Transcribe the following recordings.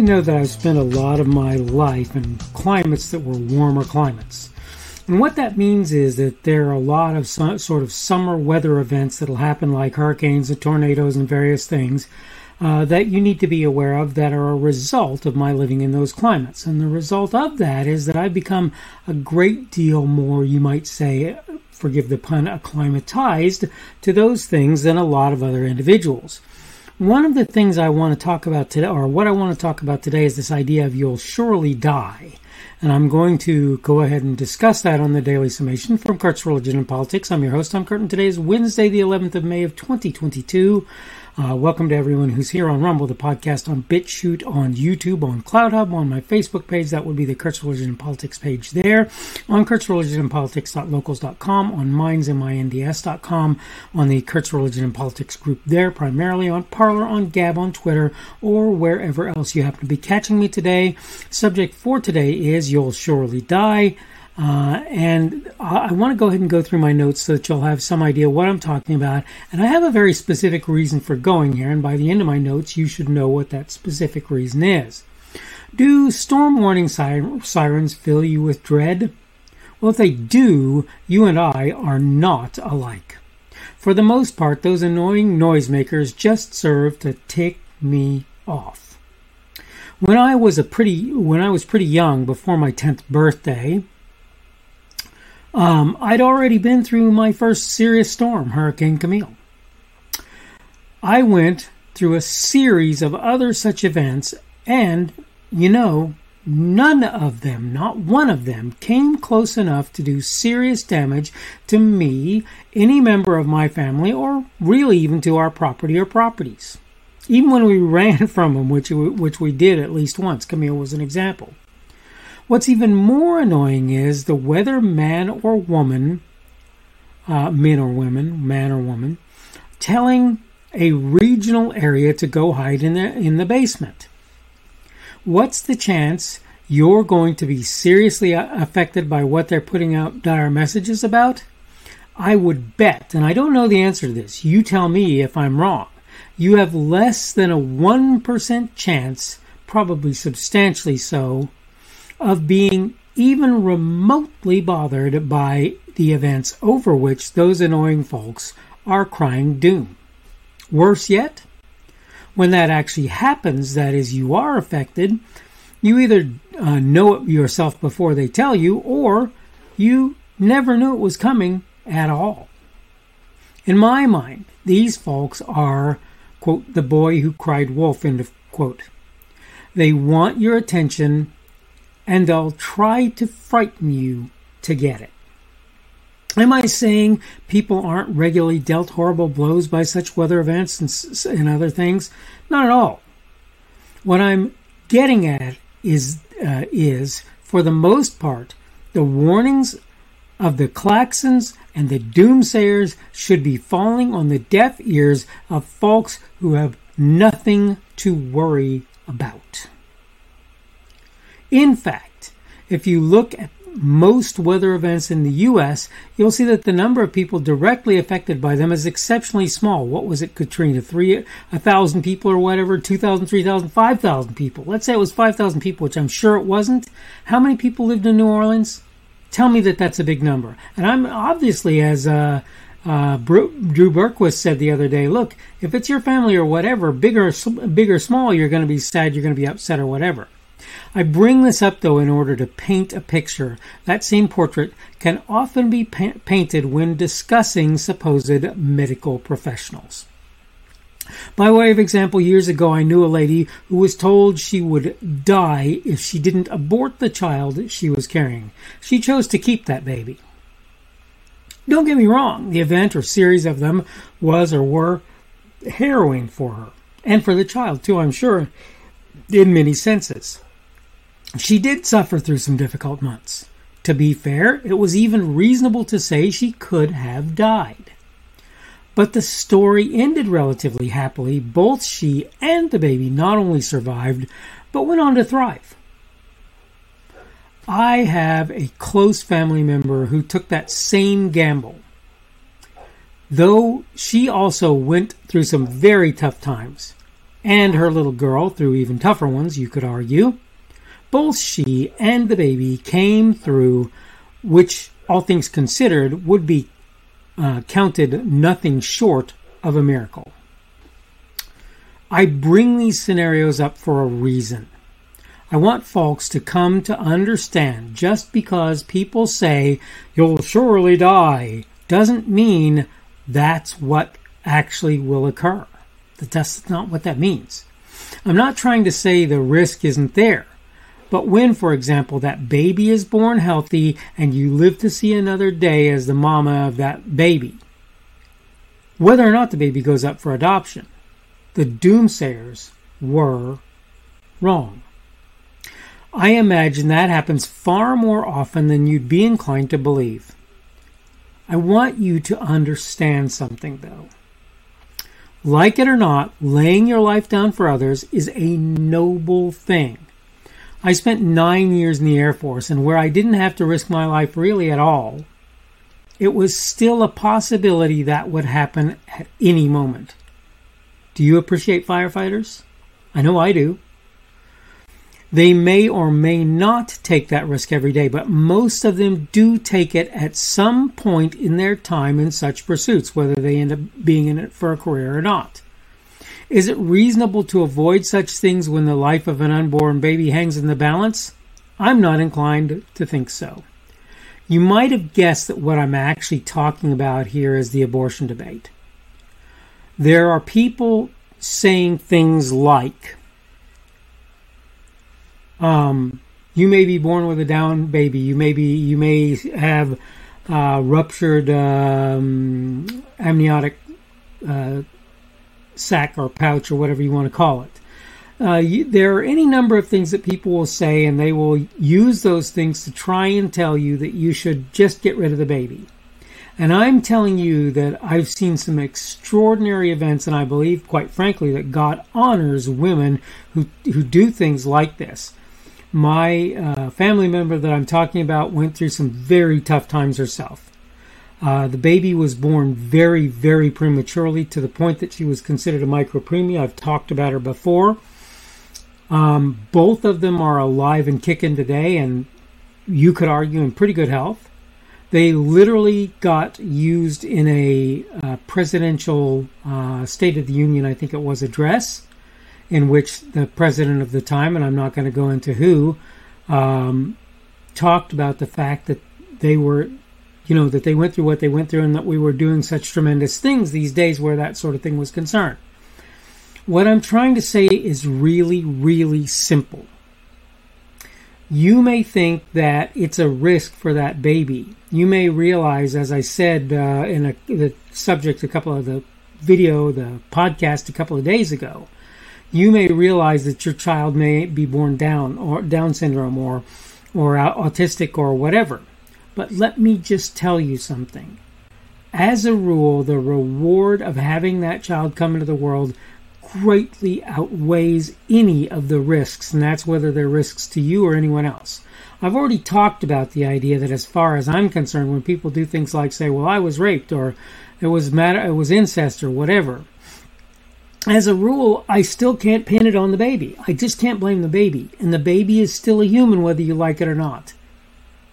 To know that I've spent a lot of my life in climates that were warmer climates. And what that means is that there are a lot of sort of summer weather events that'll happen, like hurricanes and tornadoes and various things, uh, that you need to be aware of that are a result of my living in those climates. And the result of that is that I've become a great deal more, you might say, forgive the pun, acclimatized to those things than a lot of other individuals. One of the things I want to talk about today, or what I want to talk about today, is this idea of you'll surely die. And I'm going to go ahead and discuss that on the Daily Summation from Kurt's Religion and Politics. I'm your host, Tom Curtin. Today is Wednesday, the 11th of May of 2022. Uh, welcome to everyone who's here on Rumble, the podcast on BitChute, on YouTube, on CloutHub, on my Facebook page. That would be the Kurt's Religion and Politics page there. On Kurt's Religion and Politics.locals.com, on Minds, M-I-N-D-S.com, on the Kurt's Religion and Politics group there, primarily on Parler, on Gab, on Twitter, or wherever else you happen to be catching me today. Subject for today is You'll Surely Die. Uh, and I want to go ahead and go through my notes so that you'll have some idea what I'm talking about. And I have a very specific reason for going here, and by the end of my notes, you should know what that specific reason is. Do storm warning sirens fill you with dread? Well, if they do, you and I are not alike. For the most part, those annoying noisemakers just serve to tick me off. When I was a pretty when I was pretty young, before my 10th birthday, um, I'd already been through my first serious storm, Hurricane Camille. I went through a series of other such events, and, you know, none of them, not one of them, came close enough to do serious damage to me, any member of my family, or really even to our property or properties. Even when we ran from them, which, which we did at least once, Camille was an example. What's even more annoying is the weather man or woman, uh, men or women, man or woman, telling a regional area to go hide in the, in the basement. What's the chance you're going to be seriously uh, affected by what they're putting out dire messages about? I would bet, and I don't know the answer to this, you tell me if I'm wrong, you have less than a 1% chance, probably substantially so, of being even remotely bothered by the events over which those annoying folks are crying doom. Worse yet, when that actually happens, that is, you are affected, you either uh, know it yourself before they tell you, or you never knew it was coming at all. In my mind, these folks are, quote, the boy who cried wolf, end of quote. They want your attention and they'll try to frighten you to get it. Am I saying people aren't regularly dealt horrible blows by such weather events and, and other things? Not at all. What I'm getting at is uh, is for the most part the warnings of the claxons and the doomsayers should be falling on the deaf ears of folks who have nothing to worry about. In fact, if you look at most weather events in the U.S., you'll see that the number of people directly affected by them is exceptionally small. What was it, Katrina? Three, a thousand people or whatever, 2,000, 3,000, 5,000 people. Let's say it was 5,000 people, which I'm sure it wasn't. How many people lived in New Orleans? Tell me that that's a big number. And I'm obviously, as uh, uh, Drew Berquist said the other day, look, if it's your family or whatever, big or, big or small, you're going to be sad, you're going to be upset or whatever. I bring this up though in order to paint a picture. That same portrait can often be pa- painted when discussing supposed medical professionals. By way of example, years ago I knew a lady who was told she would die if she didn't abort the child she was carrying. She chose to keep that baby. Don't get me wrong, the event or series of them was or were harrowing for her, and for the child too, I'm sure, in many senses. She did suffer through some difficult months. To be fair, it was even reasonable to say she could have died. But the story ended relatively happily. Both she and the baby not only survived, but went on to thrive. I have a close family member who took that same gamble. Though she also went through some very tough times, and her little girl through even tougher ones, you could argue. Both she and the baby came through, which, all things considered, would be uh, counted nothing short of a miracle. I bring these scenarios up for a reason. I want folks to come to understand just because people say you'll surely die doesn't mean that's what actually will occur. That's not what that means. I'm not trying to say the risk isn't there. But when, for example, that baby is born healthy and you live to see another day as the mama of that baby, whether or not the baby goes up for adoption, the doomsayers were wrong. I imagine that happens far more often than you'd be inclined to believe. I want you to understand something, though. Like it or not, laying your life down for others is a noble thing. I spent nine years in the Air Force, and where I didn't have to risk my life really at all, it was still a possibility that would happen at any moment. Do you appreciate firefighters? I know I do. They may or may not take that risk every day, but most of them do take it at some point in their time in such pursuits, whether they end up being in it for a career or not. Is it reasonable to avoid such things when the life of an unborn baby hangs in the balance? I'm not inclined to think so. You might have guessed that what I'm actually talking about here is the abortion debate. There are people saying things like, um, you may be born with a down baby. You may be, you may have uh, ruptured um, amniotic uh, sac or pouch or whatever you want to call it. Uh, you, there are any number of things that people will say, and they will use those things to try and tell you that you should just get rid of the baby. And I'm telling you that I've seen some extraordinary events, and I believe, quite frankly, that God honors women who, who do things like this. My uh, family member that I'm talking about went through some very tough times herself. Uh, the baby was born very, very prematurely to the point that she was considered a micropreemie. I've talked about her before. Um, both of them are alive and kicking today, and you could argue in pretty good health. They literally got used in a uh, presidential uh, State of the Union, I think it was, address in which the president of the time, and I'm not going to go into who, um, talked about the fact that they were, you know, that they went through what they went through and that we were doing such tremendous things these days where that sort of thing was concerned. What I'm trying to say is really, really simple. You may think that it's a risk for that baby. You may realize, as I said uh, in a, the subject, a couple of the video, the podcast a couple of days ago, you may realize that your child may be born down or Down syndrome or or autistic or whatever. But let me just tell you something. As a rule, the reward of having that child come into the world greatly outweighs any of the risks, and that's whether they're risks to you or anyone else. I've already talked about the idea that, as far as I'm concerned, when people do things like say, "Well, I was raped," or "It was matter, it was incest," or whatever, as a rule, I still can't pin it on the baby. I just can't blame the baby. And the baby is still a human whether you like it or not.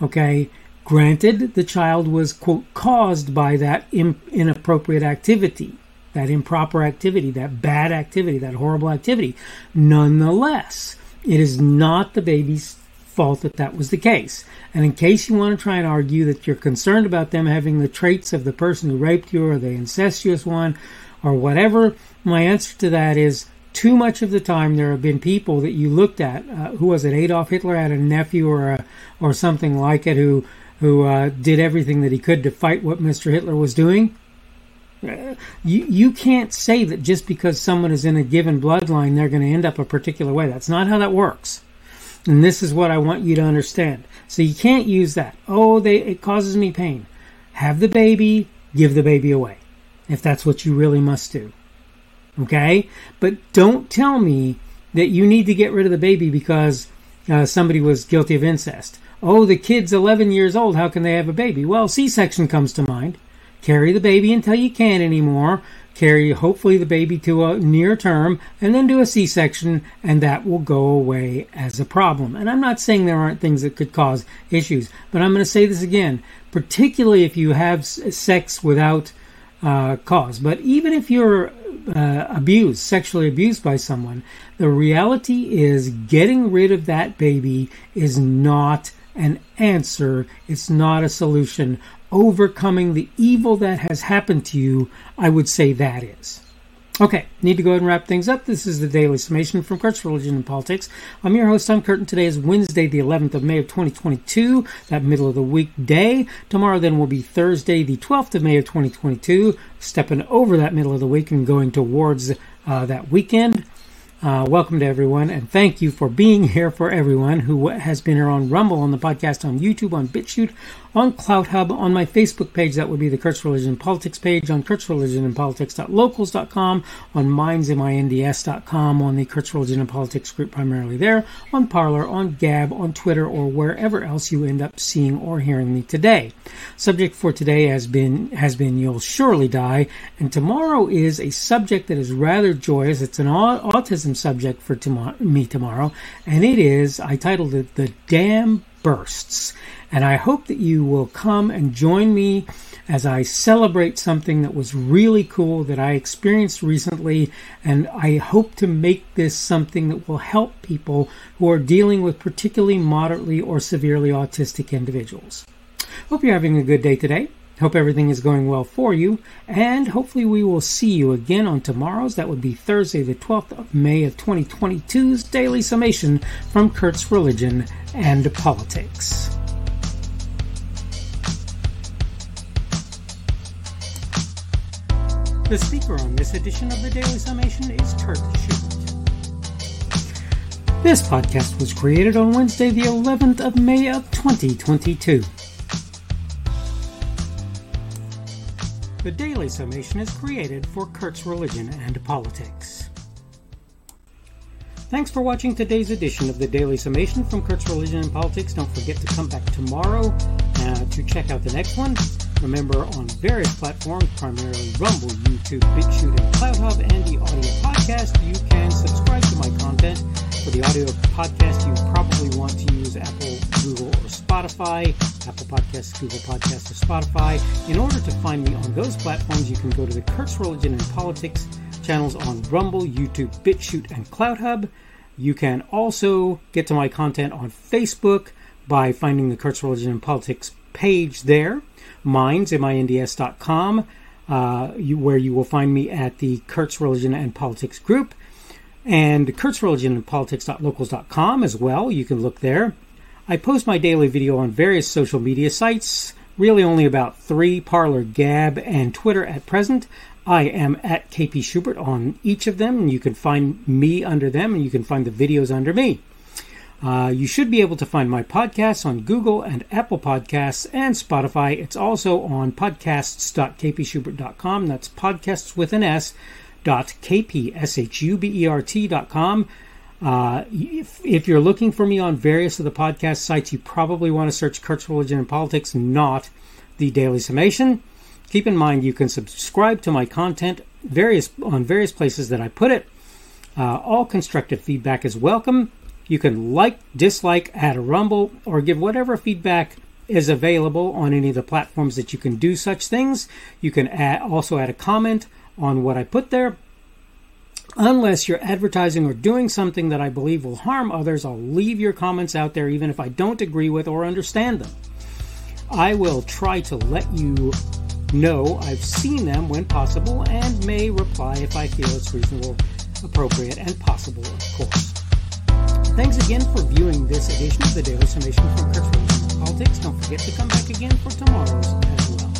Okay? Granted, the child was, quote, caused by that inappropriate activity, that improper activity, that bad activity, that horrible activity. Nonetheless, it is not the baby's fault that that was the case. And in case you want to try and argue that you're concerned about them having the traits of the person who raped you or the incestuous one or whatever, my answer to that is too much of the time there have been people that you looked at. Uh, who was it? Adolf Hitler had a nephew or a, or something like it who who uh, did everything that he could to fight what Mr. Hitler was doing. Uh, you you can't say that just because someone is in a given bloodline they're going to end up a particular way. That's not how that works. And this is what I want you to understand. So you can't use that. Oh, they it causes me pain. Have the baby, give the baby away. If that's what you really must do. Okay? But don't tell me that you need to get rid of the baby because uh, somebody was guilty of incest. Oh, the kid's 11 years old. How can they have a baby? Well, C section comes to mind. carry the baby until you can't anymore, carry hopefully the baby to a near term, and then do a C section, and that will go away as a problem. And I'm not saying there aren't things that could cause issues, but I'm going to say this again, particularly if you have sex without uh, cause. But even if you're uh, abused, sexually abused by someone, the reality is getting rid of that baby is not an answer, it's not a solution overcoming the evil that has happened to you, I would say that is. Okay, need to go ahead and wrap things up. This is the Daily Summation from Kurt's Religion and Politics. I'm your host, Tom Curtin. Today is Wednesday, the 11th of May of 2022, that middle of the week day. Tomorrow then will be Thursday, the 12th of May of 2022, stepping over that middle of the week and going towards uh, that weekend. Uh, welcome to everyone, and thank you for being here for everyone who has been here on Rumble, on the podcast, on YouTube, on BitChute, on CloutHub, on my Facebook page. That would be the Kurt's Religion and Politics page, on Kurt's Religion and Politics.locals.com, on mindsminds.com, on the Kurt's Religion and Politics group primarily there, on Parler, on Gab, on Twitter, or wherever else you end up seeing or hearing me today. Subject for today has been has been You'll Surely Die, and tomorrow is a subject that is rather joyous. It's an autism subject for me tomorrow, and it is I titled it "The Dam Bursts." And I hope that you will come and join me as I celebrate something that was really cool that I experienced recently. And I hope to make this something that will help people who are dealing with particularly moderately or severely autistic individuals. Hope you're having a good day today. Hope everything is going well for you, and hopefully we will see you again on tomorrow's. That would be Thursday, the 12th of May of 2022's Daily Summation from Kurt's Religion and Politics. The speaker on this edition of the Daily Summation is Kurt Schubert. This podcast was created on Wednesday, the 11th of May of 2022. The Daily Summation is created for Kurt's Religion and Politics. Thanks for watching today's edition of the Daily Summation from Kurt's Religion and Politics. Don't forget to come back tomorrow uh, to check out the next one. Remember, on various platforms, primarily Rumble, YouTube, BitChute, and CloutHub, and the audio podcast, you can subscribe to my content. For the audio podcast, you probably want to use Apple, Google, or Spotify. Apple Podcasts, Google Podcasts, or Spotify. In order to find me on those platforms, you can go to the Kurt's Religion and Politics channels on Rumble, YouTube, BitChute, and CloutHub. You can also get to my content on Facebook by finding the Kurt's Religion and Politics page there minds, M-I-N-D-S.com, uh, you, where you will find me at the Kurt's Religion and Politics group, and Kurt's Religion and Politics.locals.com as well. You can look there. I post my daily video on various social media sites, really only about three Parler, Gab, and Twitter at present. I am at KP Schubert on each of them, and you can find me under them, and you can find the videos under me. Uh, you should be able to find my podcasts on Google and Apple Podcasts and Spotify. It's also on podcasts.kpschubert.com. That's podcasts with an S dot kpschubert.com. Uh, if, if you're looking for me on various of the podcast sites, you probably want to search Kurt's Religion and Politics, not the Daily Summation. Keep in mind you can subscribe to my content various on various places that I put it. Uh, all constructive feedback is welcome. You can like, dislike, add a rumble, or give whatever feedback is available on any of the platforms that you can do such things. You can add, also add a comment on what I put there. Unless you're advertising or doing something that I believe will harm others, I'll leave your comments out there even if I don't agree with or understand them. I will try to let you know I've seen them when possible and may reply if I feel it's reasonable, appropriate, and possible, of course. Thanks again for viewing this edition of the Daily Summation from Kurt's Politics. Don't forget to come back again for tomorrow's as well.